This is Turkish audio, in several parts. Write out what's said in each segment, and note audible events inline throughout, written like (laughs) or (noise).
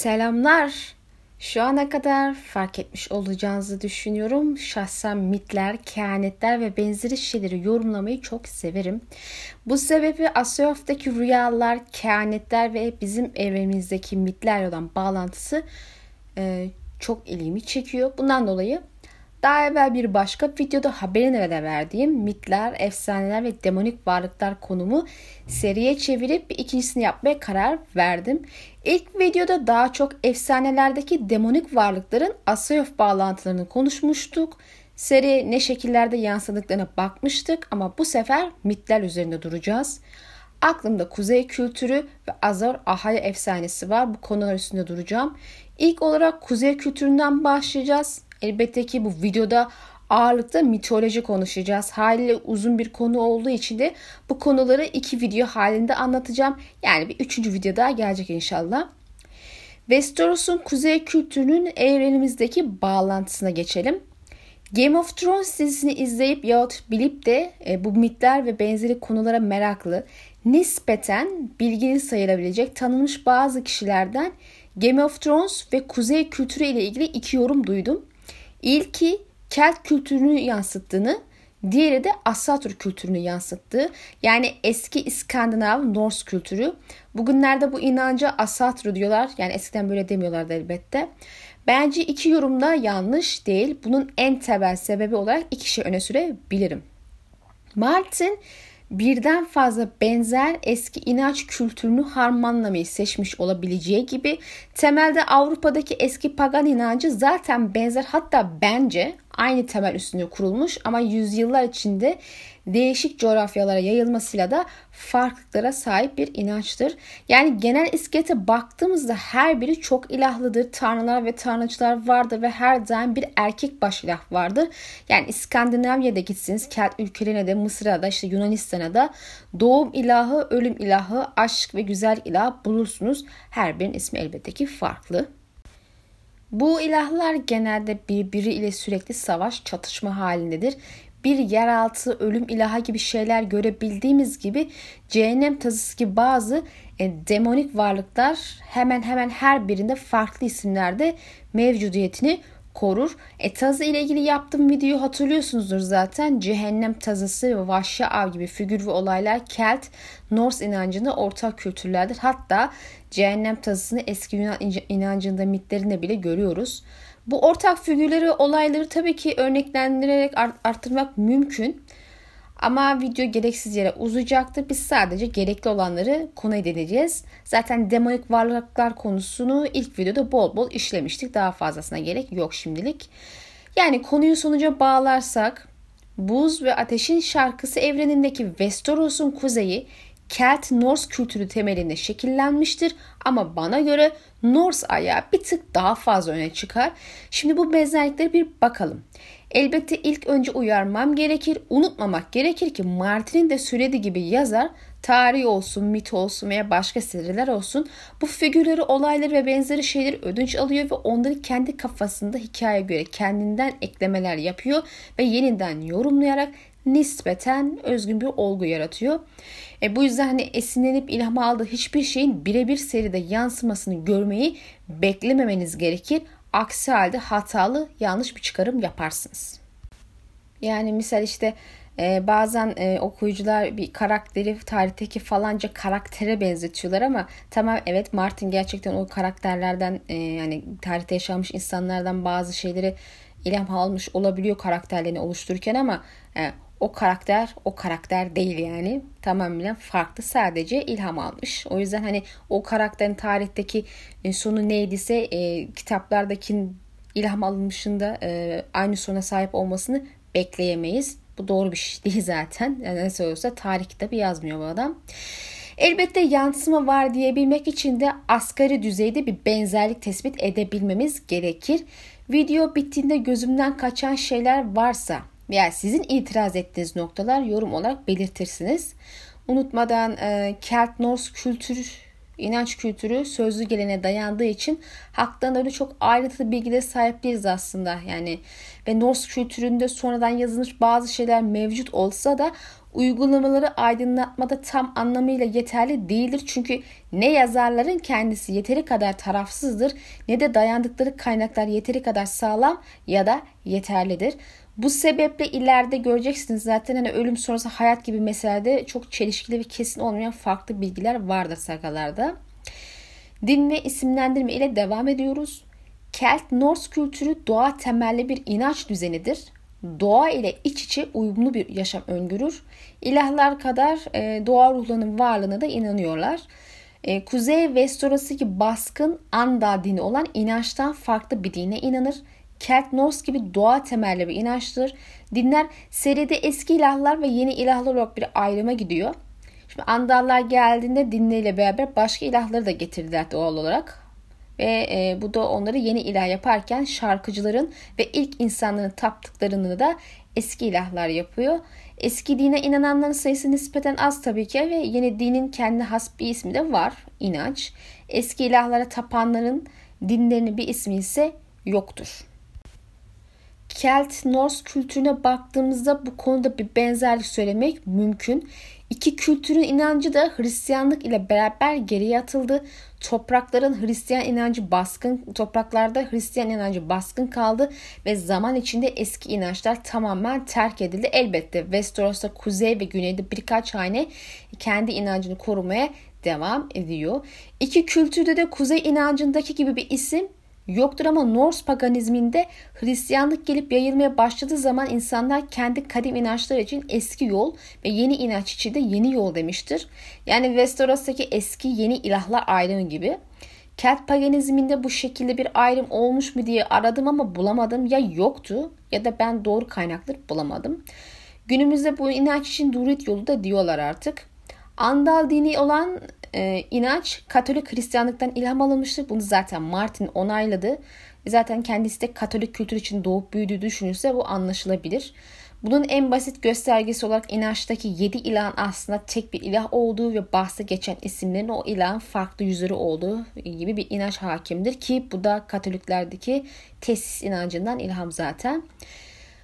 Selamlar. Şu ana kadar fark etmiş olacağınızı düşünüyorum. Şahsen mitler, kehanetler ve benzeri şeyleri yorumlamayı çok severim. Bu sebebi Asyof'taki rüyalar, kehanetler ve bizim evrenimizdeki mitlerle olan bağlantısı e, çok ilgimi çekiyor. Bundan dolayı daha evvel bir başka videoda haberini de verdiğim mitler, efsaneler ve demonik varlıklar konumu seriye çevirip bir ikincisini yapmaya karar verdim. İlk videoda daha çok efsanelerdeki demonik varlıkların Asayof bağlantılarını konuşmuştuk. Seri ne şekillerde yansıdıklarına bakmıştık ama bu sefer mitler üzerinde duracağız. Aklımda kuzey kültürü ve Azor Ahaya efsanesi var. Bu konular üstünde duracağım. İlk olarak kuzey kültüründen başlayacağız. Elbette ki bu videoda ağırlıkta mitoloji konuşacağız. Haliyle uzun bir konu olduğu için de bu konuları iki video halinde anlatacağım. Yani bir üçüncü video daha gelecek inşallah. Westeros'un kuzey kültürünün evrenimizdeki bağlantısına geçelim. Game of Thrones dizisini izleyip yahut bilip de e, bu mitler ve benzeri konulara meraklı, nispeten bilgili sayılabilecek tanınmış bazı kişilerden Game of Thrones ve kuzey kültürü ile ilgili iki yorum duydum. İlki Kelt kültürünü yansıttığını, diğeri de Asatür kültürünü yansıttığı yani eski İskandinav Norse kültürü. Bugünlerde bu inanca Asatür diyorlar. Yani eskiden böyle demiyorlardı elbette. Bence iki yorum da yanlış değil. Bunun en temel sebebi olarak iki şey öne sürebilirim. Martin birden fazla benzer eski inanç kültürünü harmanlamayı seçmiş olabileceği gibi temelde Avrupa'daki eski pagan inancı zaten benzer hatta bence aynı temel üstünde kurulmuş ama yüzyıllar içinde değişik coğrafyalara yayılmasıyla da farklılıklara sahip bir inançtır. Yani genel iskelete baktığımızda her biri çok ilahlıdır. Tanrılar ve tanrıçılar vardır ve her daim bir erkek baş ilah vardır. Yani İskandinavya'da gitsiniz, Kelt ülkelerine de, Mısır'a da, işte Yunanistan'a da doğum ilahı, ölüm ilahı, aşk ve güzel ilah bulursunuz. Her birinin ismi elbette ki farklı. Bu ilahlar genelde birbiri ile sürekli savaş, çatışma halindedir bir yeraltı, ölüm ilaha gibi şeyler görebildiğimiz gibi cehennem tazısı gibi bazı e, demonik varlıklar hemen hemen her birinde farklı isimlerde mevcudiyetini korur. E tazı ile ilgili yaptığım videoyu hatırlıyorsunuzdur zaten. Cehennem tazısı ve vahşi av gibi figür ve olaylar Kelt, Norse inancında ortak kültürlerdir. Hatta cehennem tazısını eski Yunan inancında mitlerinde bile görüyoruz. Bu ortak figürleri, olayları tabii ki örneklendirerek arttırmak mümkün. Ama video gereksiz yere uzayacaktır. Biz sadece gerekli olanları konu edineceğiz. Zaten demonik varlıklar konusunu ilk videoda bol bol işlemiştik. Daha fazlasına gerek yok şimdilik. Yani konuyu sonuca bağlarsak Buz ve Ateşin Şarkısı evrenindeki Westeros'un kuzeyi Kelt Norse kültürü temelinde şekillenmiştir ama bana göre Norse ayağı bir tık daha fazla öne çıkar. Şimdi bu benzerliklere bir bakalım. Elbette ilk önce uyarmam gerekir, unutmamak gerekir ki Martin'in de söylediği gibi yazar tarih olsun, mit olsun veya başka seriler olsun bu figürleri, olayları ve benzeri şeyleri ödünç alıyor ve onları kendi kafasında hikaye göre kendinden eklemeler yapıyor ve yeniden yorumlayarak nispeten özgün bir olgu yaratıyor. E, bu yüzden hani esinlenip ilham aldığı hiçbir şeyin birebir seride yansımasını görmeyi beklememeniz gerekir. Aksi halde hatalı yanlış bir çıkarım yaparsınız. Yani misal işte e, bazen e, okuyucular bir karakteri tarihteki falanca karaktere benzetiyorlar ama tamam evet Martin gerçekten o karakterlerden e, yani tarihte yaşamış insanlardan bazı şeyleri ilham almış olabiliyor karakterlerini oluştururken ama e, o karakter o karakter değil yani. Tamamen farklı sadece ilham almış. O yüzden hani o karakterin tarihteki e, sonu neydiyse e, kitaplardaki ilham alınmışında e, aynı sona sahip olmasını bekleyemeyiz. Bu doğru bir şey (laughs) değil zaten. Yani nasıl olsa tarih kitabı yazmıyor bu adam. Elbette yansıma var diyebilmek için de asgari düzeyde bir benzerlik tespit edebilmemiz gerekir. Video bittiğinde gözümden kaçan şeyler varsa veya sizin itiraz ettiğiniz noktalar yorum olarak belirtirsiniz. Unutmadan e, Kelt Norse kültür inanç kültürü sözlü gelene dayandığı için haktan öyle çok ayrıntılı bilgilere sahip değiliz aslında. Yani ve Norse kültüründe sonradan yazılmış bazı şeyler mevcut olsa da uygulamaları aydınlatmada tam anlamıyla yeterli değildir. Çünkü ne yazarların kendisi yeteri kadar tarafsızdır ne de dayandıkları kaynaklar yeteri kadar sağlam ya da yeterlidir. Bu sebeple ileride göreceksiniz zaten hani ölüm sonrası hayat gibi meselede çok çelişkili ve kesin olmayan farklı bilgiler vardır sagalarda. Din ve isimlendirme ile devam ediyoruz. Kelt Norse kültürü doğa temelli bir inanç düzenidir. Doğa ile iç içe uyumlu bir yaşam öngörür. İlahlar kadar e, doğa ruhlarının varlığına da inanıyorlar. E, Kuzey Westeros'taki baskın Anda dini olan inançtan farklı bir dine inanır. Kelt Norse gibi doğa temelli bir inançtır. Dinler seride eski ilahlar ve yeni ilahlar olarak bir ayrıma gidiyor. Şimdi Andallar geldiğinde dinleriyle beraber başka ilahları da getirdiler doğal olarak. Ve e, bu da onları yeni ilah yaparken şarkıcıların ve ilk insanların taptıklarını da eski ilahlar yapıyor. Eski dine inananların sayısı nispeten az tabii ki ve yeni dinin kendi has bir ismi de var. inanç. Eski ilahlara tapanların dinlerinin bir ismi ise yoktur. Kelt Norse kültürüne baktığımızda bu konuda bir benzerlik söylemek mümkün. İki kültürün inancı da Hristiyanlık ile beraber geriye atıldı. Toprakların Hristiyan inancı baskın, topraklarda Hristiyan inancı baskın kaldı ve zaman içinde eski inançlar tamamen terk edildi. Elbette Westeros'ta kuzey ve güneyde birkaç hane kendi inancını korumaya devam ediyor. İki kültürde de kuzey inancındaki gibi bir isim yoktur ama Norse paganizminde Hristiyanlık gelip yayılmaya başladığı zaman insanlar kendi kadim inançları için eski yol ve yeni inanç için de yeni yol demiştir. Yani Westeros'taki eski yeni ilahlar ayrımı gibi. Kelt paganizminde bu şekilde bir ayrım olmuş mu diye aradım ama bulamadım. Ya yoktu ya da ben doğru kaynakları bulamadım. Günümüzde bu inanç için Durit yolu da diyorlar artık. Andal dini olan e, inanç Katolik Hristiyanlıktan ilham alınmıştır. Bunu zaten Martin onayladı. Zaten kendisi de Katolik kültür için doğup büyüdüğü düşünülse bu anlaşılabilir. Bunun en basit göstergesi olarak inançtaki yedi ilahın aslında tek bir ilah olduğu ve bahse geçen isimlerin o ilahın farklı yüzleri olduğu gibi bir inanç hakimdir ki bu da Katoliklerdeki tesis inancından ilham zaten.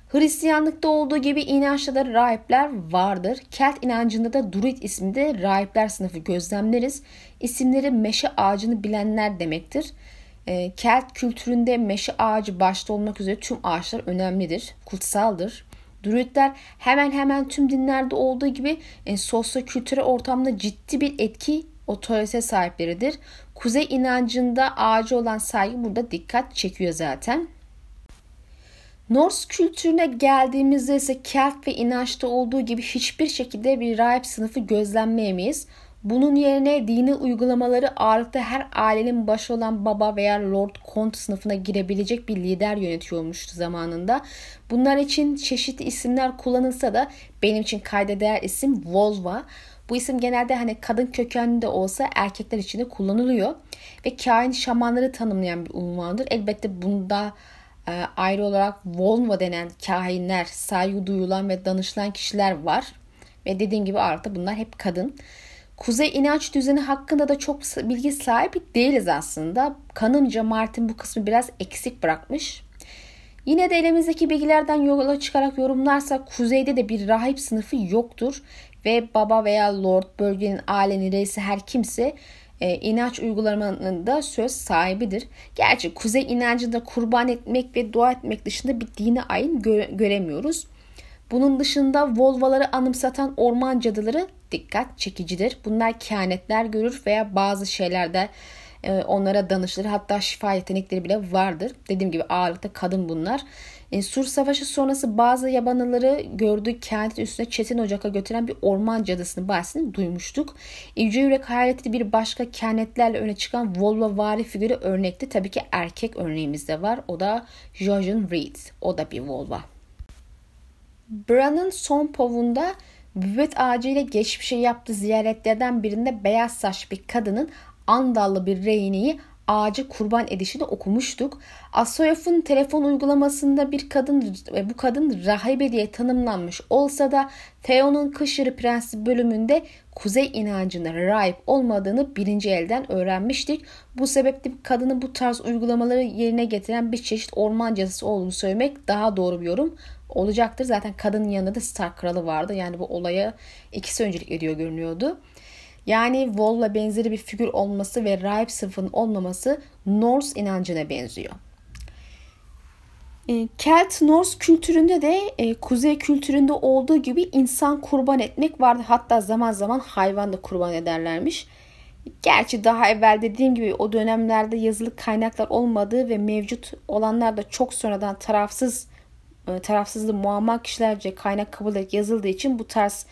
Hristiyanlıkta olduğu gibi inançta da rahipler vardır. Kelt inancında da Druid isminde rahipler sınıfı gözlemleriz. İsimleri meşe ağacını bilenler demektir. Ee, Kelt kültüründe meşe ağacı başta olmak üzere tüm ağaçlar önemlidir, kutsaldır. Druidler hemen hemen tüm dinlerde olduğu gibi e, sosyo-kültürel ortamda ciddi bir etki otorite sahipleridir. Kuzey inancında ağacı olan saygı burada dikkat çekiyor zaten. Norse kültürüne geldiğimizde ise Kelt ve inançta olduğu gibi hiçbir şekilde bir rahip sınıfı gözlemleyemeyiz. Bunun yerine dini uygulamaları ağırlıkta her ailenin başı olan baba veya lord kont sınıfına girebilecek bir lider yönetiyormuştu zamanında. Bunlar için çeşitli isimler kullanılsa da benim için kayda değer isim Volva. Bu isim genelde hani kadın kökenli de olsa erkekler için de kullanılıyor. Ve kain şamanları tanımlayan bir unvandır. Elbette bunda ayrı olarak Volva denen kahinler, saygı duyulan ve danışılan kişiler var. Ve dediğim gibi artık bunlar hep kadın. Kuzey inanç düzeni hakkında da çok bilgi sahibi değiliz aslında. Kanımca Martin bu kısmı biraz eksik bırakmış. Yine de elimizdeki bilgilerden yola çıkarak yorumlarsak kuzeyde de bir rahip sınıfı yoktur ve baba veya lord bölgenin ailenin reisi her kimse e, inanç uygulamanın da söz sahibidir. Gerçi kuzey inancında kurban etmek ve dua etmek dışında bir dine ayin gö- göremiyoruz. Bunun dışında Volvaları anımsatan orman cadıları dikkat çekicidir. Bunlar kehanetler görür veya bazı şeylerde e, onlara danışılır. Hatta şifa yetenekleri bile vardır. Dediğim gibi ağırlıkta kadın bunlar. E, Sur Savaşı sonrası bazı yabanıları gördüğü kentin üstüne Çetin Ocak'a götüren bir orman cadısını bahsini duymuştuk. İnce Yürek hayaleti bir başka kehanetlerle öne çıkan Volva vari figürü örnekte tabii ki erkek örneğimiz de var. O da Jojen Reed. O da bir Volva. Bran'ın son povunda büvet ağacıyla geçmişe yaptığı ziyaretlerden birinde beyaz saç bir kadının Andallı bir rehineyi ağacı kurban edişini okumuştuk. Asoyaf'ın telefon uygulamasında bir kadın ve bu kadın rahibe diye tanımlanmış olsa da Theo'nun Kışırı Prensi bölümünde kuzey inancında rahip olmadığını birinci elden öğrenmiştik. Bu sebeple kadının bu tarz uygulamaları yerine getiren bir çeşit orman cadısı olduğunu söylemek daha doğru bir yorum olacaktır. Zaten kadının yanında da Stark kralı vardı. Yani bu olaya ikisi öncelik ediyor görünüyordu. Yani Vol'la benzeri bir figür olması ve rahip sınıfının olmaması Norse inancına benziyor. E, Kelt Norse kültüründe de e, kuzey kültüründe olduğu gibi insan kurban etmek vardı. Hatta zaman zaman hayvan da kurban ederlermiş. Gerçi daha evvel dediğim gibi o dönemlerde yazılı kaynaklar olmadığı ve mevcut olanlar da çok sonradan tarafsız e, tarafsızlığı muamma kişilerce kaynak kabul edip yazıldığı için bu tarz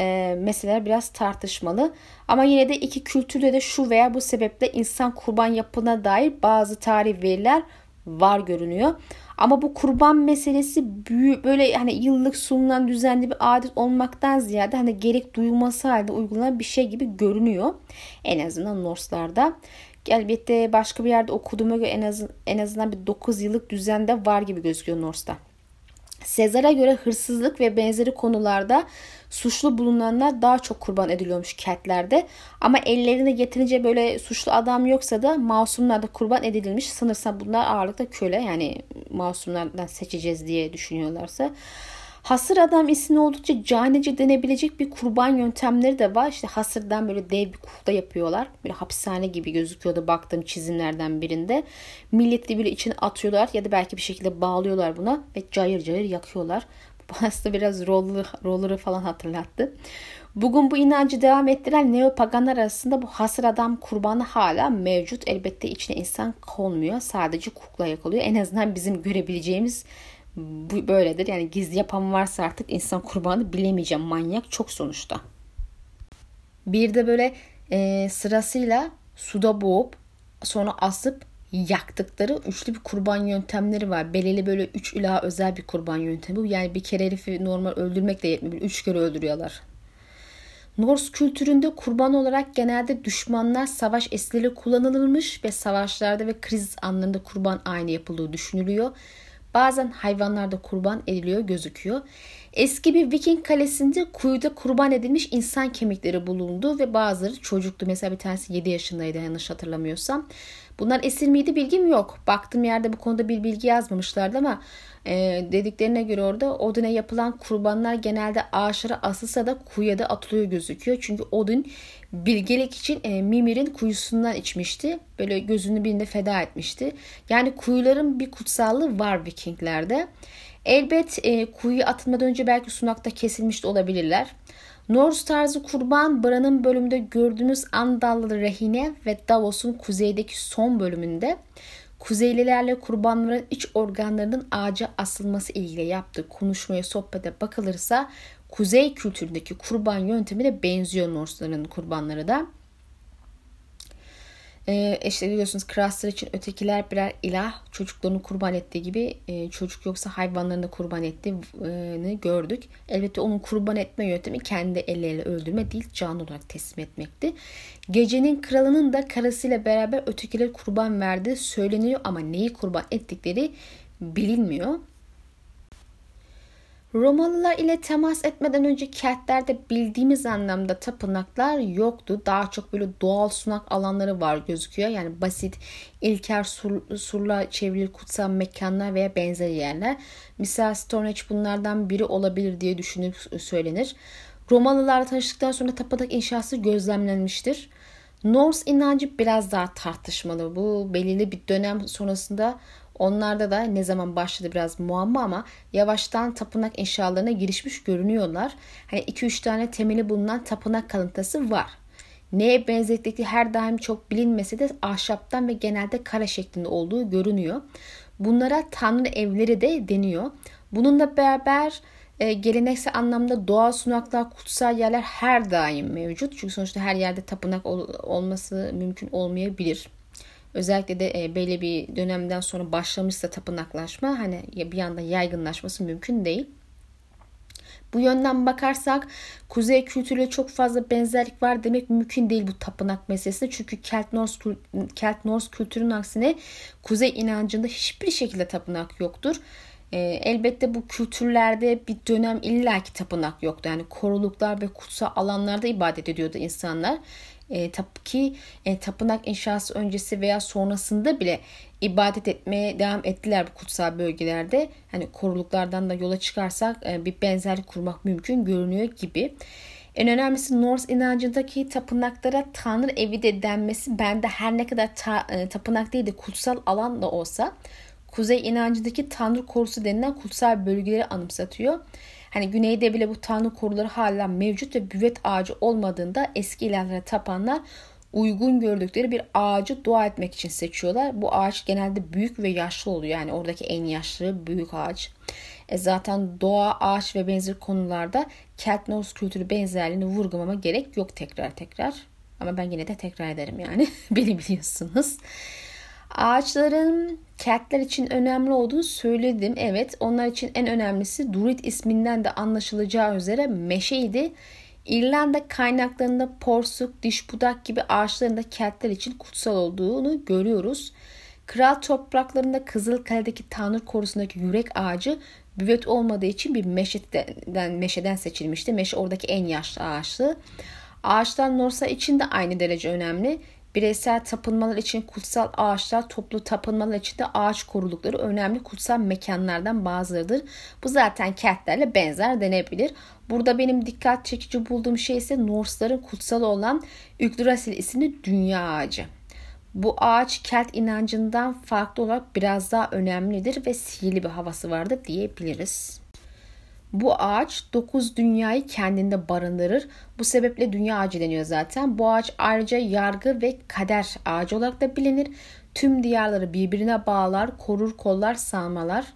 e, meseleler biraz tartışmalı. Ama yine de iki kültürde de şu veya bu sebeple insan kurban yapına dair bazı tarih veriler var görünüyor. Ama bu kurban meselesi büyük böyle hani yıllık sunulan düzenli bir adet olmaktan ziyade hani gerek duyulması halde uygulanan bir şey gibi görünüyor. En azından Norse'larda. Elbette başka bir yerde okuduğuma göre en, az, en azından bir 9 yıllık düzende var gibi gözüküyor Norse'da. Sezar'a göre hırsızlık ve benzeri konularda suçlu bulunanlar daha çok kurban ediliyormuş kentlerde. Ama ellerinde yeterince böyle suçlu adam yoksa da masumlar da kurban edilmiş. Sanırsam bunlar ağırlıkta köle yani masumlardan seçeceğiz diye düşünüyorlarsa. Hasır adam ismi oldukça canice denebilecek bir kurban yöntemleri de var. İşte hasırdan böyle dev bir kukla yapıyorlar. Böyle hapishane gibi gözüküyordu baktığım çizimlerden birinde. Milleti böyle içine atıyorlar ya da belki bir şekilde bağlıyorlar buna ve cayır cayır yakıyorlar. Bu aslında biraz roller, roller'ı falan hatırlattı. Bugün bu inancı devam ettiren neopaganlar arasında bu hasır adam kurbanı hala mevcut. Elbette içine insan konmuyor. Sadece kukla yakalıyor. En azından bizim görebileceğimiz bu böyledir. Yani gizli yapan varsa artık insan kurbanı bilemeyeceğim. Manyak çok sonuçta. Bir de böyle e, sırasıyla suda boğup sonra asıp yaktıkları üçlü bir kurban yöntemleri var. Beleli böyle üç ila özel bir kurban yöntemi. Bu yani bir kere herifi normal öldürmek de yetmiyor. Üç kere öldürüyorlar. Norse kültüründe kurban olarak genelde düşmanlar savaş esirleri kullanılmış ve savaşlarda ve kriz anlarında kurban aynı yapıldığı düşünülüyor. Bazen hayvanlar da kurban ediliyor gözüküyor. Eski bir Viking kalesinde kuyuda kurban edilmiş insan kemikleri bulundu ve bazıları çocuktu. Mesela bir tanesi 7 yaşındaydı yanlış hatırlamıyorsam. Bunlar esir miydi bilgim yok. Baktım yerde bu konuda bir bilgi yazmamışlardı ama e, dediklerine göre orada Odin'e yapılan kurbanlar genelde ağaçlara asılsa da kuyuya da atılıyor gözüküyor. Çünkü Odin bilgelik için e, Mimir'in kuyusundan içmişti. Böyle gözünü birinde feda etmişti. Yani kuyuların bir kutsallığı var Vikinglerde. Elbet e, kuyuya atılmadan önce belki sunakta kesilmiş de olabilirler. Norse tarzı kurban Bran'ın bölümünde gördüğümüz Andallı rehine ve Davos'un kuzeydeki son bölümünde Kuzeylilerle kurbanların iç organlarının ağaca asılması ilgili yaptığı konuşmaya sohbete bakılırsa kuzey kültüründeki kurban yöntemine benziyor Norse'ların kurbanları da. Ee, işte biliyorsunuz Kraslar için ötekiler birer ilah çocuklarını kurban ettiği gibi e, çocuk yoksa hayvanlarını da kurban ettiğini gördük. Elbette onun kurban etme yöntemi kendi elleriyle öldürme değil canlı olarak teslim etmekti. Gecenin kralının da karısıyla beraber ötekiler kurban verdiği söyleniyor ama neyi kurban ettikleri bilinmiyor. Romalılar ile temas etmeden önce kentlerde bildiğimiz anlamda tapınaklar yoktu. Daha çok böyle doğal sunak alanları var gözüküyor. Yani basit ilker sur, surla çevrili kutsal mekanlar veya benzeri yerler. Misal Stonehenge bunlardan biri olabilir diye düşünülür söylenir. Romalılarla tanıştıktan sonra tapınak inşası gözlemlenmiştir. Norse inancı biraz daha tartışmalı. Bu belirli bir dönem sonrasında Onlarda da ne zaman başladı biraz muamma ama yavaştan tapınak inşalarına girişmiş görünüyorlar. Hani 2-3 tane temeli bulunan tapınak kalıntısı var. Neye benzettikleri her daim çok bilinmese de ahşaptan ve genelde kare şeklinde olduğu görünüyor. Bunlara tanrı evleri de deniyor. Bununla beraber e, geleneksel anlamda doğal sunaklar, kutsal yerler her daim mevcut. Çünkü sonuçta her yerde tapınak ol, olması mümkün olmayabilir. Özellikle de e, belli bir dönemden sonra başlamışsa tapınaklaşma hani bir anda yaygınlaşması mümkün değil. Bu yönden bakarsak kuzey kültürüyle çok fazla benzerlik var demek mümkün değil bu tapınak meselesinde. Çünkü Kelt Norse, Kelt Norse kültürünün aksine kuzey inancında hiçbir şekilde tapınak yoktur. E, elbette bu kültürlerde bir dönem illaki tapınak yoktu. Yani koruluklar ve kutsal alanlarda ibadet ediyordu insanlar. E, tap ki e, tapınak inşası öncesi veya sonrasında bile ibadet etmeye devam ettiler bu kutsal bölgelerde. Hani koruluklardan da yola çıkarsak e, bir benzerlik kurmak mümkün görünüyor gibi. En önemlisi Norse inancındaki tapınaklara Tanrı evi de denmesi bende her ne kadar ta, e, tapınak değil de kutsal alan da olsa Kuzey inancındaki Tanrı korusu denilen kutsal bölgeleri anımsatıyor. Hani güneyde bile bu Tanrı koruları hala mevcut ve büvet ağacı olmadığında eski ilahlere tapanlar uygun gördükleri bir ağacı dua etmek için seçiyorlar. Bu ağaç genelde büyük ve yaşlı oluyor. Yani oradaki en yaşlı büyük ağaç. E zaten doğa, ağaç ve benzer konularda Kelt Norse kültürü benzerliğini vurgulamama gerek yok tekrar tekrar. Ama ben yine de tekrar ederim yani. (laughs) Beni biliyorsunuz. Ağaçların Keltler için önemli olduğunu söyledim. Evet onlar için en önemlisi Druid isminden de anlaşılacağı üzere meşeydi. İrlanda kaynaklarında porsuk, diş budak gibi ağaçların da Keltler için kutsal olduğunu görüyoruz. Kral topraklarında Kızılkale'deki Tanrı korusundaki yürek ağacı büvet olmadığı için bir meşeden, meşeden seçilmişti. Meşe oradaki en yaşlı ağaçtı. Ağaçlar Norsa için de aynı derece önemli. Bireysel tapınmalar için kutsal ağaçlar, toplu tapınmalar için de ağaç korulukları önemli kutsal mekanlardan bazılarıdır. Bu zaten kentlerle benzer denebilir. Burada benim dikkat çekici bulduğum şey ise Norse'ların kutsal olan Yggdrasil isimli dünya ağacı. Bu ağaç Kelt inancından farklı olarak biraz daha önemlidir ve sihirli bir havası vardır diyebiliriz. Bu ağaç dokuz dünyayı kendinde barındırır. Bu sebeple dünya ağacı deniyor zaten. Bu ağaç ayrıca yargı ve kader ağacı olarak da bilinir. Tüm diyarları birbirine bağlar, korur, kollar, sağmalar.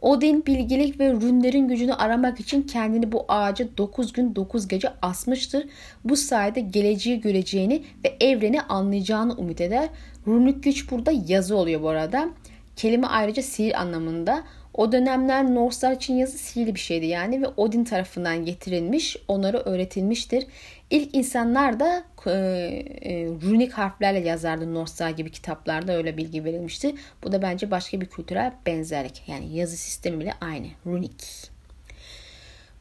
Odin bilgilik ve rünlerin gücünü aramak için kendini bu ağacı 9 gün 9 gece asmıştır. Bu sayede geleceği göreceğini ve evreni anlayacağını umut eder. Runluk güç burada yazı oluyor bu arada. Kelime ayrıca sihir anlamında. O dönemler Norse'lar için yazı sihirli bir şeydi yani ve Odin tarafından getirilmiş, onlara öğretilmiştir. İlk insanlar da e, e, runik harflerle yazardı Norse'lar gibi kitaplarda öyle bilgi verilmişti. Bu da bence başka bir kültürel benzerlik. Yani yazı sistemi bile aynı. Runik.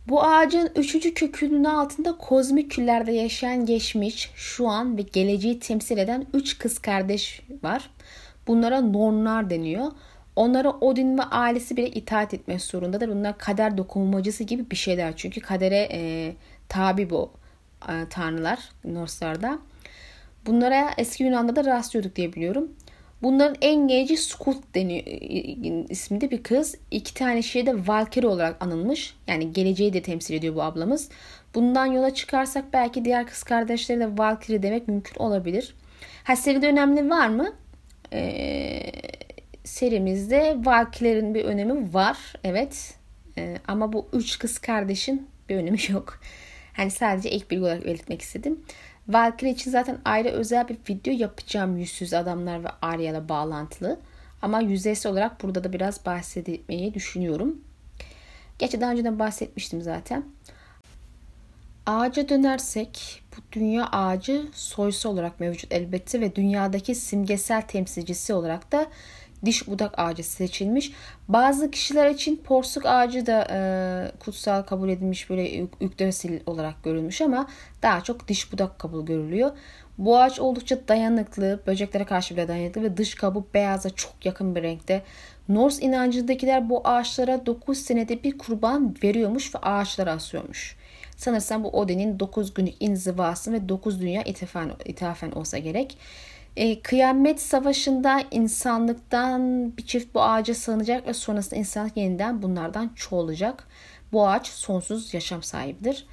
Bu ağacın üçüncü kökünün altında kozmik küllerde yaşayan geçmiş, şu an ve geleceği temsil eden üç kız kardeş var. Bunlara Nornlar deniyor. Onlara Odin ve ailesi bile itaat etmek zorundadır. Bunlar kader dokunmacısı gibi bir şeyler. Çünkü kadere e, tabi bu e, tanrılar Norse'larda. Bunlara eski Yunan'da da rastlıyorduk diye biliyorum. Bunların en genci Skuld deniyor isminde bir kız. İki tane şey de Valkyrie olarak anılmış. Yani geleceği de temsil ediyor bu ablamız. Bundan yola çıkarsak belki diğer kız kardeşleri de Valkyrie demek mümkün olabilir. Ha seride önemli var mı? Ee, serimizde Valkylerin bir önemi var. Evet. Ee, ama bu üç kız kardeşin bir önemi (laughs) yok. Hani sadece ek bilgi olarak belirtmek istedim. Valkyrie için zaten ayrı özel bir video yapacağım yüzsüz adamlar ve Arya'la bağlantılı. Ama yüzeysel olarak burada da biraz bahsetmeyi düşünüyorum. Gerçi daha önceden bahsetmiştim zaten. Ağaca dönersek bu dünya ağacı soysu olarak mevcut elbette ve dünyadaki simgesel temsilcisi olarak da diş budak ağacı seçilmiş. Bazı kişiler için porsuk ağacı da e, kutsal kabul edilmiş böyle yüklesil olarak görülmüş ama daha çok diş budak kabul görülüyor. Bu ağaç oldukça dayanıklı, böceklere karşı bile dayanıklı ve dış kabuğu beyaza çok yakın bir renkte. Norse inancındakiler bu ağaçlara 9 senede bir kurban veriyormuş ve ağaçlara asıyormuş. Sanırsam bu Odin'in 9 günlük inzivası ve 9 dünya ithafen, ithafen olsa gerek. E, kıyamet savaşında insanlıktan bir çift bu ağaca sığınacak ve sonrasında insanlık yeniden bunlardan çoğalacak. Bu ağaç sonsuz yaşam sahibidir.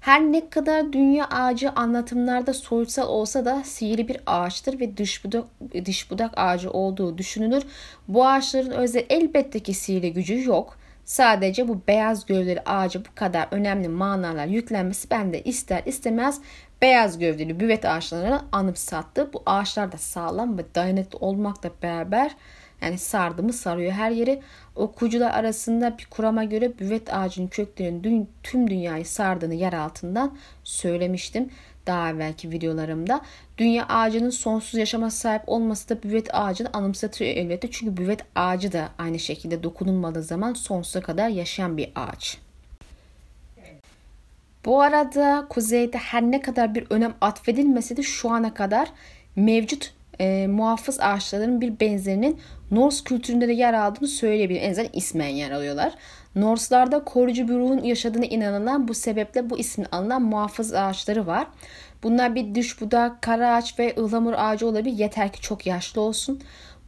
Her ne kadar dünya ağacı anlatımlarda soyutsal olsa da sihirli bir ağaçtır ve dış budak, dış budak ağacı olduğu düşünülür. Bu ağaçların özel elbette ki sihirli gücü yok. Sadece bu beyaz gövdeli ağacı bu kadar önemli manalar yüklenmesi bende ister istemez beyaz gövdeli büvet ağaçlarını anımsattı. Bu ağaçlar da sağlam ve dayanıklı olmakla beraber Yani sardı mı sarıyor her yeri. Okuyucular arasında bir kurama göre büvet ağacının köklerinin tüm dünyayı sardığını yer altından söylemiştim daha evvelki videolarımda. Dünya ağacının sonsuz yaşama sahip olması da büvet ağacını anımsatıyor elbette. Çünkü büvet ağacı da aynı şekilde dokunulmadığı zaman sonsuza kadar yaşayan bir ağaç. Bu arada kuzeyde her ne kadar bir önem atfedilmese de şu ana kadar mevcut e, muhafız ağaçların bir benzerinin Norse kültüründe de yer aldığını söyleyebilirim. En azından ismen yer alıyorlar. Norse'larda koruyucu bir ruhun yaşadığına inanılan bu sebeple bu ismin alınan muhafız ağaçları var. Bunlar bir düş budak, kara ağaç ve ıhlamur ağacı olabilir. Yeter ki çok yaşlı olsun.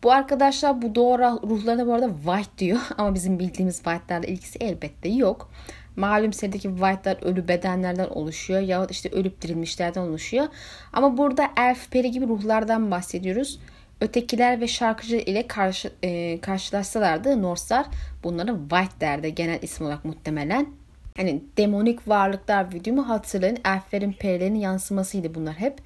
Bu arkadaşlar bu doğru ruhlarına bu arada white diyor. (laughs) Ama bizim bildiğimiz white'larla ilgisi elbette yok. Malum serideki white'lar ölü bedenlerden oluşuyor. Yahut işte ölüp dirilmişlerden oluşuyor. Ama burada elf, peri gibi ruhlardan bahsediyoruz. Ötekiler ve şarkıcı ile karşı, e, karşılaşsalardı Norse'lar bunları White derdi genel isim olarak muhtemelen. Hani demonik varlıklar videomu hatırlayın. Elflerin, perilerin yansımasıydı bunlar hep.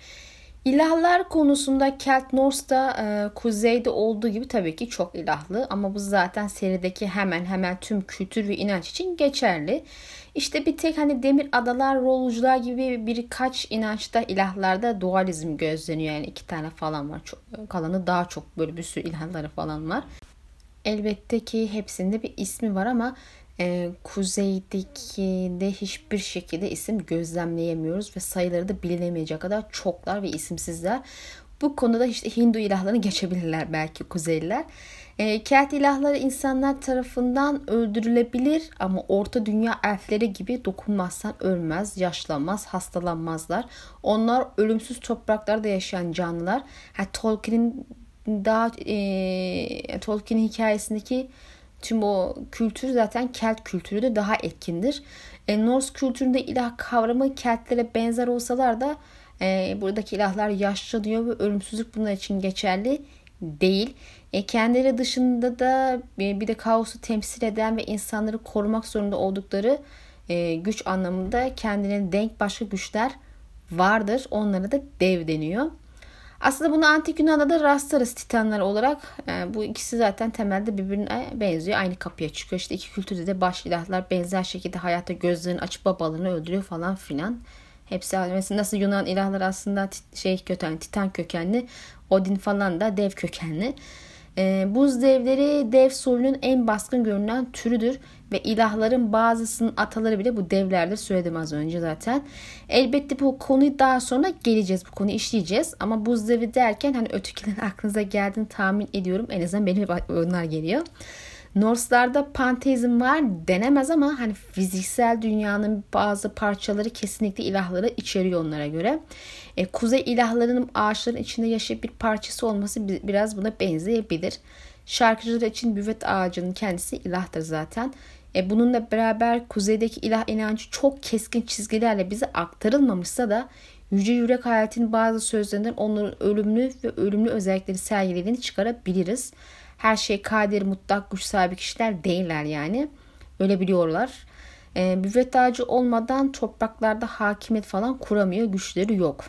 İlahlar konusunda Kelt Norse'da e, kuzeyde olduğu gibi tabii ki çok ilahlı ama bu zaten serideki hemen hemen tüm kültür ve inanç için geçerli. İşte bir tek hani demir adalar, rolcular gibi birkaç inançta ilahlarda dualizm gözleniyor. Yani iki tane falan var. Çok, kalanı daha çok böyle bir sürü ilahları falan var. Elbette ki hepsinde bir ismi var ama e, kuzeydeki de hiçbir şekilde isim gözlemleyemiyoruz ve sayıları da bilinemeyecek kadar çoklar ve isimsizler. Bu konuda işte Hindu ilahlarını geçebilirler belki Kuzeyliler. E, Kelt ilahları insanlar tarafından öldürülebilir ama Orta Dünya elfleri gibi dokunmazsan ölmez, yaşlanmaz, hastalanmazlar. Onlar ölümsüz topraklarda yaşayan canlılar. Ha, Tolkien'in daha e, Tolkien'in hikayesindeki Tüm o kültür zaten Kelt kültürü de daha etkindir. E, Norse kültüründe ilah kavramı Keltlere benzer olsalar da e, buradaki ilahlar yaşlanıyor ve ölümsüzlük bunlar için geçerli değil. E, kendileri dışında da e, bir de kaosu temsil eden ve insanları korumak zorunda oldukları e, güç anlamında kendilerine denk başka güçler vardır. Onlara da dev deniyor. Aslında bunu antik Yunan'da da rastlarız titanlar olarak. Yani bu ikisi zaten temelde birbirine benziyor. Aynı kapıya çıkıyor. İşte iki kültürde de baş ilahlar benzer şekilde hayatta gözlerini açıp babalarını öldürüyor falan filan. Hepsi mesela nasıl Yunan ilahları aslında şey kökenli, titan kökenli, Odin falan da dev kökenli. E, buz devleri dev soyunun en baskın görünen türüdür ve ilahların bazısının ataları bile bu devlerdir söyledim az önce zaten. Elbette bu konuyu daha sonra geleceğiz bu konuyu işleyeceğiz ama buz devi derken hani ötekilerin (laughs) aklınıza geldiğini tahmin ediyorum en azından benim onlar geliyor. Norse'larda panteizm var denemez ama hani fiziksel dünyanın bazı parçaları kesinlikle ilahları içeriyor onlara göre. E, kuzey ilahlarının ağaçların içinde yaşayıp bir parçası olması biraz buna benzeyebilir. Şarkıcılar için büvet ağacının kendisi ilahtır zaten. E, bununla beraber kuzeydeki ilah inancı çok keskin çizgilerle bize aktarılmamışsa da Yüce Yürek Hayat'ın bazı sözlerinden onların ölümlü ve ölümlü özellikleri sergilediğini çıkarabiliriz. Her şey kadir, mutlak güç sahibi kişiler değiller yani. Öyle biliyorlar. E, büvet ağacı olmadan topraklarda hakimiyet falan kuramıyor, güçleri yok.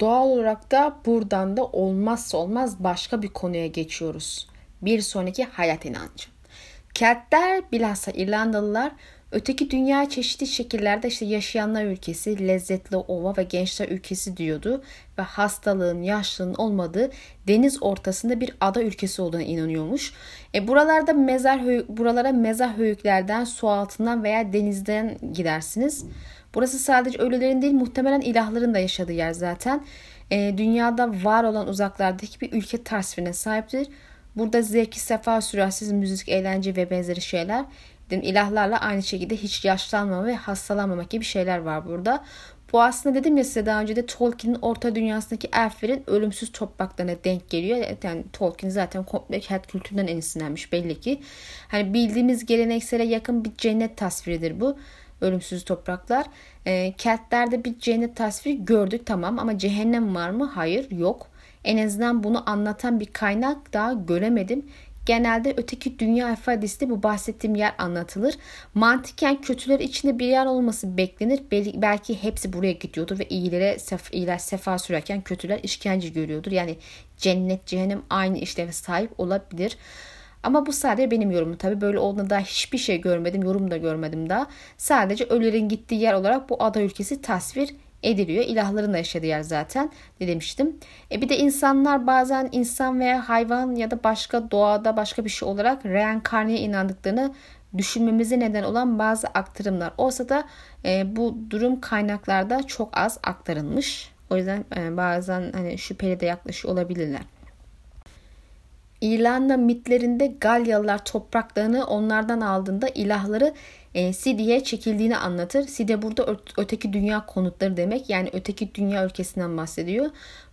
Doğal olarak da buradan da olmazsa olmaz başka bir konuya geçiyoruz. Bir sonraki hayat inancı. Keltler bilhassa İrlandalılar öteki dünya çeşitli şekillerde işte yaşayanlar ülkesi, lezzetli ova ve gençler ülkesi diyordu ve hastalığın, yaşlılığın olmadığı deniz ortasında bir ada ülkesi olduğuna inanıyormuş. E buralarda mezar buralara mezar höyüklerden, su altından veya denizden gidersiniz. Burası sadece ölülerin değil muhtemelen ilahların da yaşadığı yer zaten. E, dünyada var olan uzaklardaki bir ülke tasvirine sahiptir. Burada zevki sefa sürersiz müzik, eğlence ve benzeri şeyler. Dedim, ilahlarla aynı şekilde hiç yaşlanmama ve hastalanmamak gibi şeyler var burada. Bu aslında dedim ya size daha önce de Tolkien'in orta dünyasındaki elflerin ölümsüz topraklarına denk geliyor. Yani Tolkien zaten komple Kelt kültüründen esinlenmiş belli ki. Hani bildiğimiz geleneksele yakın bir cennet tasviridir bu ölümsüz topraklar. E, Keltlerde bir cennet tasviri gördük tamam ama cehennem var mı? Hayır yok. En azından bunu anlatan bir kaynak daha göremedim. genelde öteki dünya ifadesiyle bu bahsettiğim yer anlatılır. Mantıken kötüler içinde bir yer olması beklenir. Belki hepsi buraya gidiyordur ve iyilere sef, iyiler sefa sürerken kötüler işkence görüyordur. Yani cennet cehennem aynı işleve sahip olabilir. Ama bu sadece benim yorumum. Tabii böyle olduğunda daha hiçbir şey görmedim. Yorum da görmedim daha. Sadece ölülerin gittiği yer olarak bu ada ülkesi tasvir ediliyor. İlahların da yaşadığı yer zaten ne demiştim. E bir de insanlar bazen insan veya hayvan ya da başka doğada başka bir şey olarak reenkarneye inandıklarını düşünmemize neden olan bazı aktarımlar olsa da e, bu durum kaynaklarda çok az aktarılmış. O yüzden e, bazen hani şüpheli de yaklaşıyor olabilirler. İrlanda mitlerinde Galyalılar topraklarını onlardan aldığında ilahları e, Sidi'ye çekildiğini anlatır. Side burada öteki dünya konutları demek. Yani öteki dünya ülkesinden bahsediyor.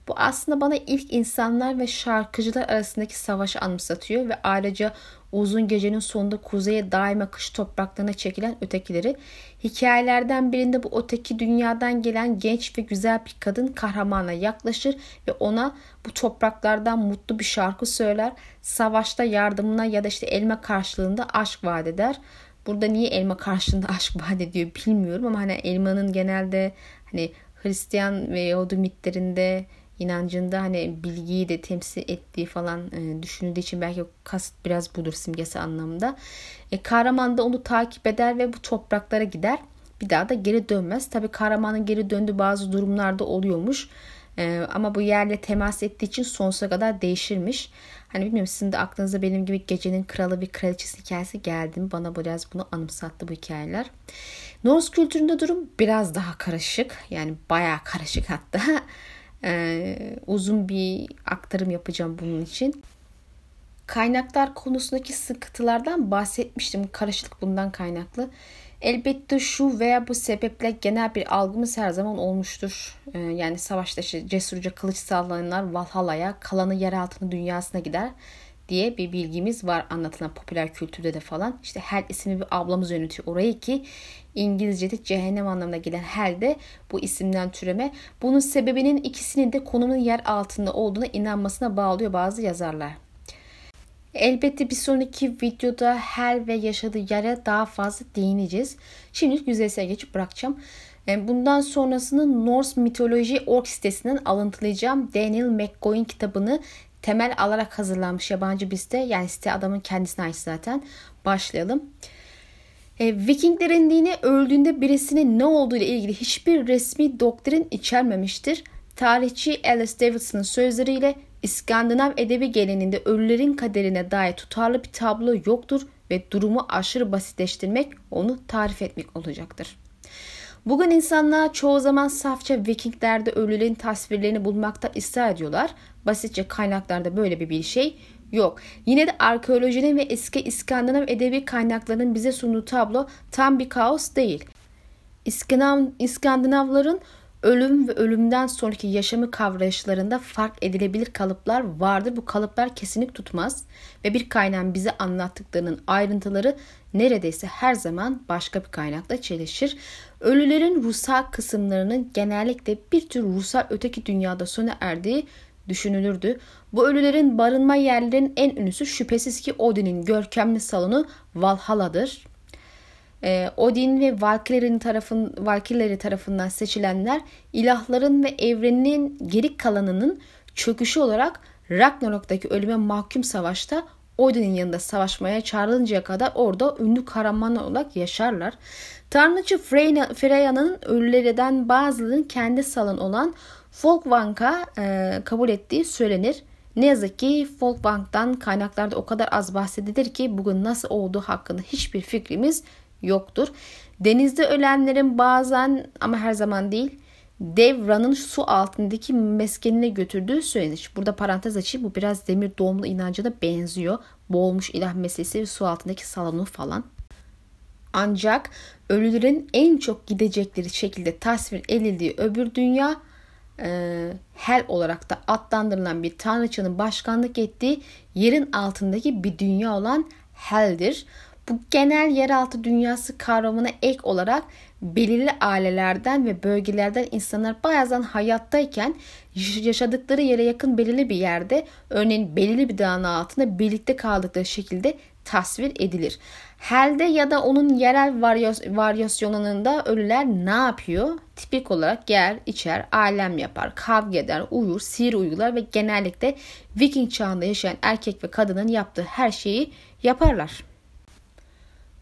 Bu aslında bana ilk insanlar ve şarkıcılar arasındaki savaşı anımsatıyor ve ayrıca uzun gecenin sonunda kuzeye daima kış topraklarına çekilen ötekileri. Hikayelerden birinde bu öteki dünyadan gelen genç ve güzel bir kadın kahramana yaklaşır ve ona bu topraklardan mutlu bir şarkı söyler. Savaşta yardımına ya da işte elma karşılığında aşk vaat eder. Burada niye elma karşılığında (laughs) aşk vaat ediyor bilmiyorum ama hani elmanın genelde hani Hristiyan ve Yahudi mitlerinde inancında hani bilgiyi de temsil ettiği falan e, düşünüldüğü için belki kasıt biraz budur simgesi anlamında. E, kahraman da onu takip eder ve bu topraklara gider. Bir daha da geri dönmez. Tabi kahramanın geri döndüğü bazı durumlarda oluyormuş. E, ama bu yerle temas ettiği için sonsuza kadar değişirmiş. Hani bilmiyorum sizin de aklınıza benim gibi gecenin kralı bir kraliçesi hikayesi geldi mi? Bana biraz bunu anımsattı bu hikayeler. Norse kültüründe durum biraz daha karışık. Yani bayağı karışık hatta. (laughs) Ee, uzun bir aktarım yapacağım bunun için. Kaynaklar konusundaki sıkıntılardan bahsetmiştim. Karışıklık bundan kaynaklı. Elbette şu veya bu sebeple genel bir algımız her zaman olmuştur. Ee, yani savaşta işte cesurca kılıç sallayanlar Valhalla'ya, kalanı yer altını dünyasına gider diye bir bilgimiz var anlatılan popüler kültürde de falan. İşte Hel isimli bir ablamız yönetiyor orayı ki İngilizce'de cehennem anlamına gelen Hel de bu isimden türeme. Bunun sebebinin ikisinin de konumun yer altında olduğuna inanmasına bağlıyor bazı yazarlar. Elbette bir sonraki videoda Hel ve yaşadığı yere daha fazla değineceğiz. Şimdi yüzeysel geçip bırakacağım. E, bundan sonrasını Norse Mitoloji Org sitesinden alıntılayacağım. Daniel McGowan kitabını temel alarak hazırlanmış yabancı bir site. Yani site adamın kendisine ait zaten. Başlayalım. E, Vikinglerin dini öldüğünde birisinin ne olduğu ile ilgili hiçbir resmi doktrin içermemiştir. Tarihçi Alice Davidson'ın sözleriyle İskandinav edebi geleneğinde ölülerin kaderine dair tutarlı bir tablo yoktur ve durumu aşırı basitleştirmek onu tarif etmek olacaktır. Bugün insanlar çoğu zaman safça Vikinglerde ölülerin tasvirlerini bulmakta ısrar ediyorlar. Basitçe kaynaklarda böyle bir, bir şey yok. Yine de arkeolojinin ve eski İskandinav edebi kaynaklarının bize sunduğu tablo tam bir kaos değil. İskandinav, İskandinavların ölüm ve ölümden sonraki yaşamı kavrayışlarında fark edilebilir kalıplar vardır. Bu kalıplar kesinlik tutmaz ve bir kaynağın bize anlattıklarının ayrıntıları neredeyse her zaman başka bir kaynakla çelişir. Ölülerin ruhsal kısımlarının genellikle bir tür ruhsal öteki dünyada sona erdiği düşünülürdü. Bu ölülerin barınma yerlerinin en ünlüsü şüphesiz ki Odin'in görkemli salonu Valhalla'dır. Ee, Odin ve Valkyrie tarafın, Valkyrie tarafından seçilenler ilahların ve evrenin geri kalanının çöküşü olarak Ragnarok'taki ölüme mahkum savaşta Odin'in yanında savaşmaya çağrılıncaya kadar orada ünlü kahramanlar olarak yaşarlar. Tanrıçı Freya'nın ölülerden bazılarının kendi salon olan Folkvank'a e, kabul ettiği söylenir. Ne yazık ki Folkvank'tan kaynaklarda o kadar az bahsedilir ki bugün nasıl olduğu hakkında hiçbir fikrimiz yoktur. Denizde ölenlerin bazen ama her zaman değil Devra'nın su altındaki meskenine götürdüğü söylenir. Burada parantez açayım bu biraz demir doğumlu inancına benziyor. Boğulmuş ilah meselesi ve su altındaki salonu falan. Ancak ölülerin en çok gidecekleri şekilde tasvir edildiği öbür dünya e, Hel olarak da adlandırılan bir tanrıçanın başkanlık ettiği yerin altındaki bir dünya olan Hel'dir. Bu genel yeraltı dünyası kavramına ek olarak belirli ailelerden ve bölgelerden insanlar bazen hayattayken yaşadıkları yere yakın belirli bir yerde örneğin belirli bir dağın altında birlikte kaldıkları şekilde tasvir edilir. Helde ya da onun yerel varyasyonunda ölüler ne yapıyor? Tipik olarak yer, içer, alem yapar, kavga eder, uyur, sihir uygular ve genellikle Viking çağında yaşayan erkek ve kadının yaptığı her şeyi yaparlar.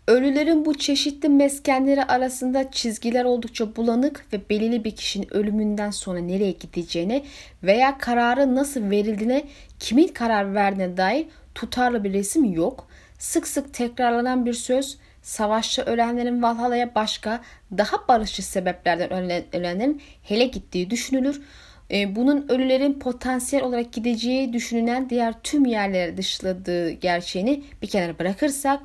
Ölülerin bu çeşitli meskenleri arasında çizgiler oldukça bulanık ve belirli bir kişinin ölümünden sonra nereye gideceğine veya kararı nasıl verildiğine, kimin karar verdiğine dair tutarlı bir resim yok. Sık sık tekrarlanan bir söz savaşta ölenlerin Valhalla'ya başka daha barışçı sebeplerden ölenlerin hele gittiği düşünülür. E, bunun ölülerin potansiyel olarak gideceği düşünülen diğer tüm yerlere dışladığı gerçeğini bir kenara bırakırsak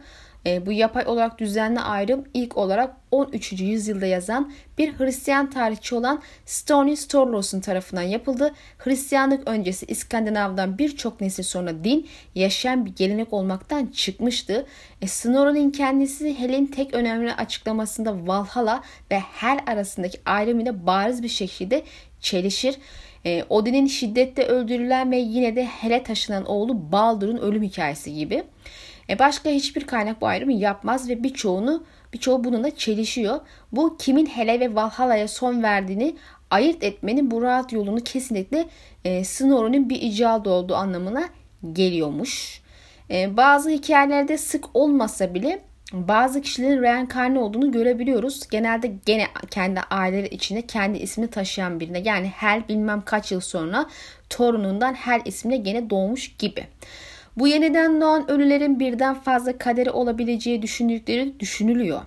e, bu yapay olarak düzenli ayrım ilk olarak 13. yüzyılda yazan bir Hristiyan tarihçi olan Stony Storlos'un tarafından yapıldı. Hristiyanlık öncesi İskandinav'dan birçok nesil sonra din yaşayan bir gelenek olmaktan çıkmıştı. E, Snorri'nin kendisi Hel'in tek önemli açıklamasında Valhalla ve Hel arasındaki ayrım ile bariz bir şekilde çelişir. E, Odin'in şiddetle öldürülen ve yine de Hel'e taşınan oğlu Baldur'un ölüm hikayesi gibi. E başka hiçbir kaynak bu ayrımı yapmaz ve birçoğunu birçoğu bununla çelişiyor. Bu kimin hele ve Valhalla'ya son verdiğini ayırt etmenin bu rahat yolunu kesinlikle e, Snorri'nin bir icadı olduğu anlamına geliyormuş. E, bazı hikayelerde sık olmasa bile bazı kişilerin reenkarne olduğunu görebiliyoruz. Genelde gene kendi aileleri içinde kendi ismini taşıyan birine yani Hel bilmem kaç yıl sonra torunundan Hel ismine gene doğmuş gibi. Bu yeniden doğan ölülerin birden fazla kaderi olabileceği düşündükleri düşünülüyor.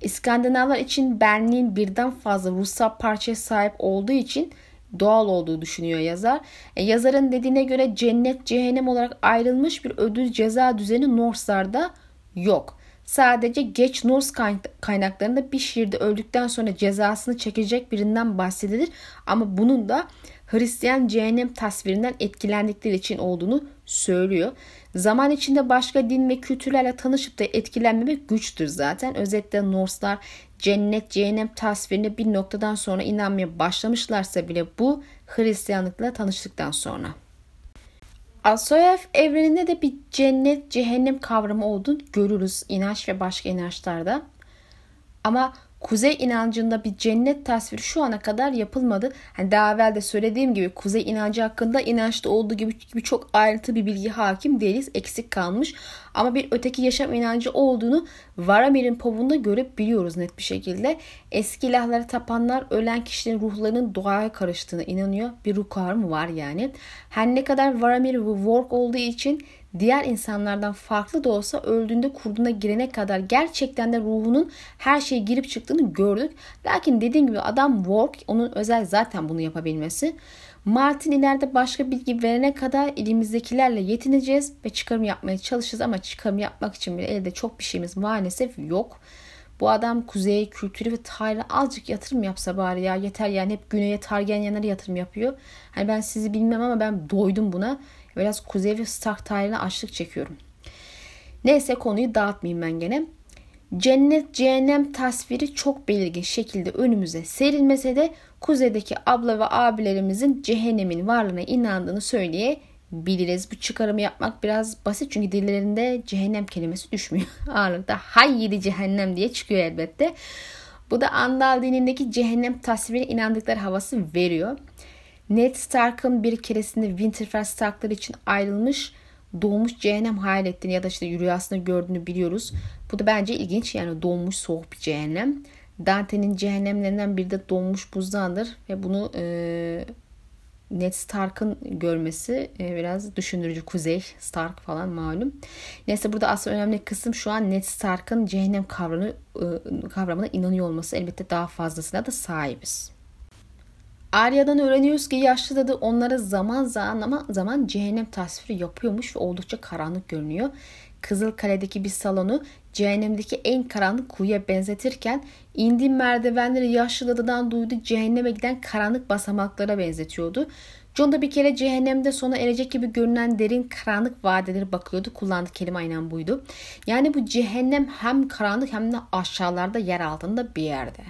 İskandinavlar için benliğin birden fazla ruhsal parçaya sahip olduğu için doğal olduğu düşünüyor yazar. E, yazarın dediğine göre cennet cehennem olarak ayrılmış bir ödül ceza düzeni Norse'larda yok. Sadece geç Norse kaynaklarında bir şiirde öldükten sonra cezasını çekecek birinden bahsedilir. Ama bunun da Hristiyan cehennem tasvirinden etkilendikleri için olduğunu söylüyor. Zaman içinde başka din ve kültürlerle tanışıp da etkilenmemek güçtür zaten. Özetle Norse'lar cennet cehennem tasvirine bir noktadan sonra inanmaya başlamışlarsa bile bu Hristiyanlıkla tanıştıktan sonra. Asoyev evreninde de bir cennet cehennem kavramı olduğunu görürüz inanç ve başka inançlarda. Ama kuzey inancında bir cennet tasviri şu ana kadar yapılmadı. Hani daha evvel de söylediğim gibi kuzey inancı hakkında inançta olduğu gibi birçok ayrıntı bir bilgi hakim değiliz. Eksik kalmış. Ama bir öteki yaşam inancı olduğunu Varamir'in povunda görebiliyoruz net bir şekilde. Eski ilahlara tapanlar ölen kişilerin ruhlarının doğaya karıştığına inanıyor. Bir ruh kavramı var yani. Her ne kadar Varamir Work olduğu için diğer insanlardan farklı da olsa öldüğünde kurduna girene kadar gerçekten de ruhunun her şeye girip çıktığını gördük. Lakin dediğim gibi adam work onun özel zaten bunu yapabilmesi. Martin ileride başka bilgi verene kadar elimizdekilerle yetineceğiz ve çıkarım yapmaya çalışacağız ama çıkarım yapmak için bile elde çok bir şeyimiz maalesef yok. Bu adam kuzey kültürü ve tarihe azıcık yatırım yapsa bari ya yeter yani hep güneye Targaryenlere yatırım yapıyor. Hani ben sizi bilmem ama ben doydum buna. Biraz kuzey ve Stark tarihine açlık çekiyorum. Neyse konuyu dağıtmayayım ben gene. Cennet cehennem tasviri çok belirgin şekilde önümüze serilmese de kuzeydeki abla ve abilerimizin cehennemin varlığına inandığını söyleyebiliriz. Bu çıkarımı yapmak biraz basit çünkü dillerinde cehennem kelimesi düşmüyor. (laughs) Ağırlıkta hayyidi cehennem diye çıkıyor elbette. Bu da Andal dinindeki cehennem tasvirine inandıkları havası veriyor. Ned Stark'ın bir keresinde Winterfell Stark'ları için ayrılmış doğmuş cehennem hayal ettiğini ya da işte rüyasında gördüğünü biliyoruz. Bu da bence ilginç yani doğmuş soğuk bir cehennem. Dante'nin cehennemlerinden biri de donmuş buzdandır ve bunu e, Ned Stark'ın görmesi e, biraz düşündürücü. Kuzey Stark falan malum. Neyse burada aslında önemli kısım şu an Ned Stark'ın cehennem kavramı, e, kavramına inanıyor olması. Elbette daha fazlasına da sahibiz. Arya'dan öğreniyoruz ki yaşlı dadı onlara zaman zaman ama zaman cehennem tasviri yapıyormuş ve oldukça karanlık görünüyor. Kızıl Kale'deki bir salonu cehennemdeki en karanlık kuyuya benzetirken indiğim merdivenleri yaşlı dadıdan duyduğu cehenneme giden karanlık basamaklara benzetiyordu. John da bir kere cehennemde sona erecek gibi görünen derin karanlık vadeleri bakıyordu. Kullandığı kelime aynen buydu. Yani bu cehennem hem karanlık hem de aşağılarda yer altında bir yerde.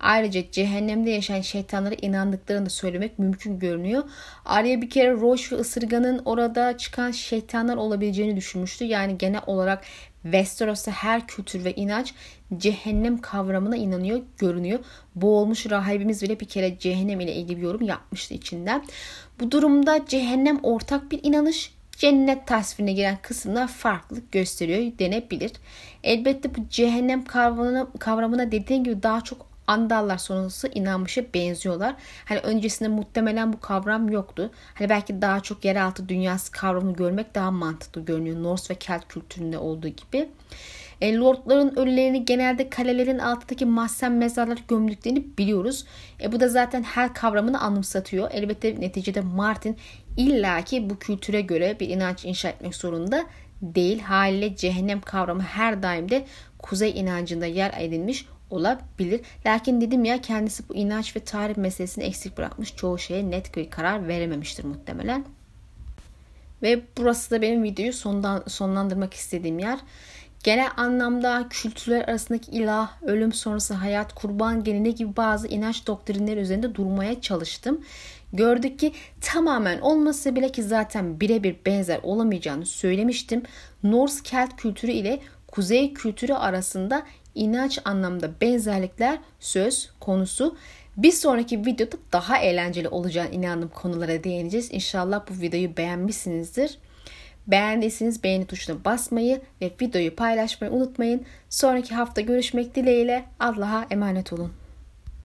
Ayrıca cehennemde yaşayan şeytanlara inandıklarını da söylemek mümkün görünüyor. Arya bir kere Roş ve ısırganın orada çıkan şeytanlar olabileceğini düşünmüştü. Yani genel olarak Westeros'ta her kültür ve inanç cehennem kavramına inanıyor, görünüyor. Boğulmuş rahibimiz bile bir kere cehennem ile ilgili bir yorum yapmıştı içinden. Bu durumda cehennem ortak bir inanış, cennet tasvirine giren kısımlar farklılık gösteriyor denebilir. Elbette bu cehennem kavramına, kavramına dediğim gibi daha çok Andallar sonrası inanmışa benziyorlar. Hani öncesinde muhtemelen bu kavram yoktu. Hani belki daha çok yeraltı dünyası kavramını görmek daha mantıklı görünüyor. Norse ve Kelt kültüründe olduğu gibi. E, lordların ölülerini genelde kalelerin altındaki mahzen mezarlar gömdüklerini biliyoruz. E, bu da zaten her kavramını anımsatıyor. Elbette neticede Martin illaki bu kültüre göre bir inanç inşa etmek zorunda değil. Haliyle cehennem kavramı her daim de kuzey inancında yer edinmiş olabilir. Lakin dedim ya kendisi bu inanç ve tarih meselesini eksik bırakmış. Çoğu şeye net bir karar verememiştir muhtemelen. Ve burası da benim videoyu sondan, sonlandırmak istediğim yer. Genel anlamda kültürler arasındaki ilah, ölüm sonrası hayat, kurban gelini gibi bazı inanç doktrinleri üzerinde durmaya çalıştım. Gördük ki tamamen olmasa bile ki zaten birebir benzer olamayacağını söylemiştim. Norse Kelt kültürü ile Kuzey kültürü arasında inanç anlamda benzerlikler söz konusu. Bir sonraki videoda daha eğlenceli olacağını inandığım konulara değineceğiz. İnşallah bu videoyu beğenmişsinizdir. Beğendiyseniz beğeni tuşuna basmayı ve videoyu paylaşmayı unutmayın. Sonraki hafta görüşmek dileğiyle Allah'a emanet olun.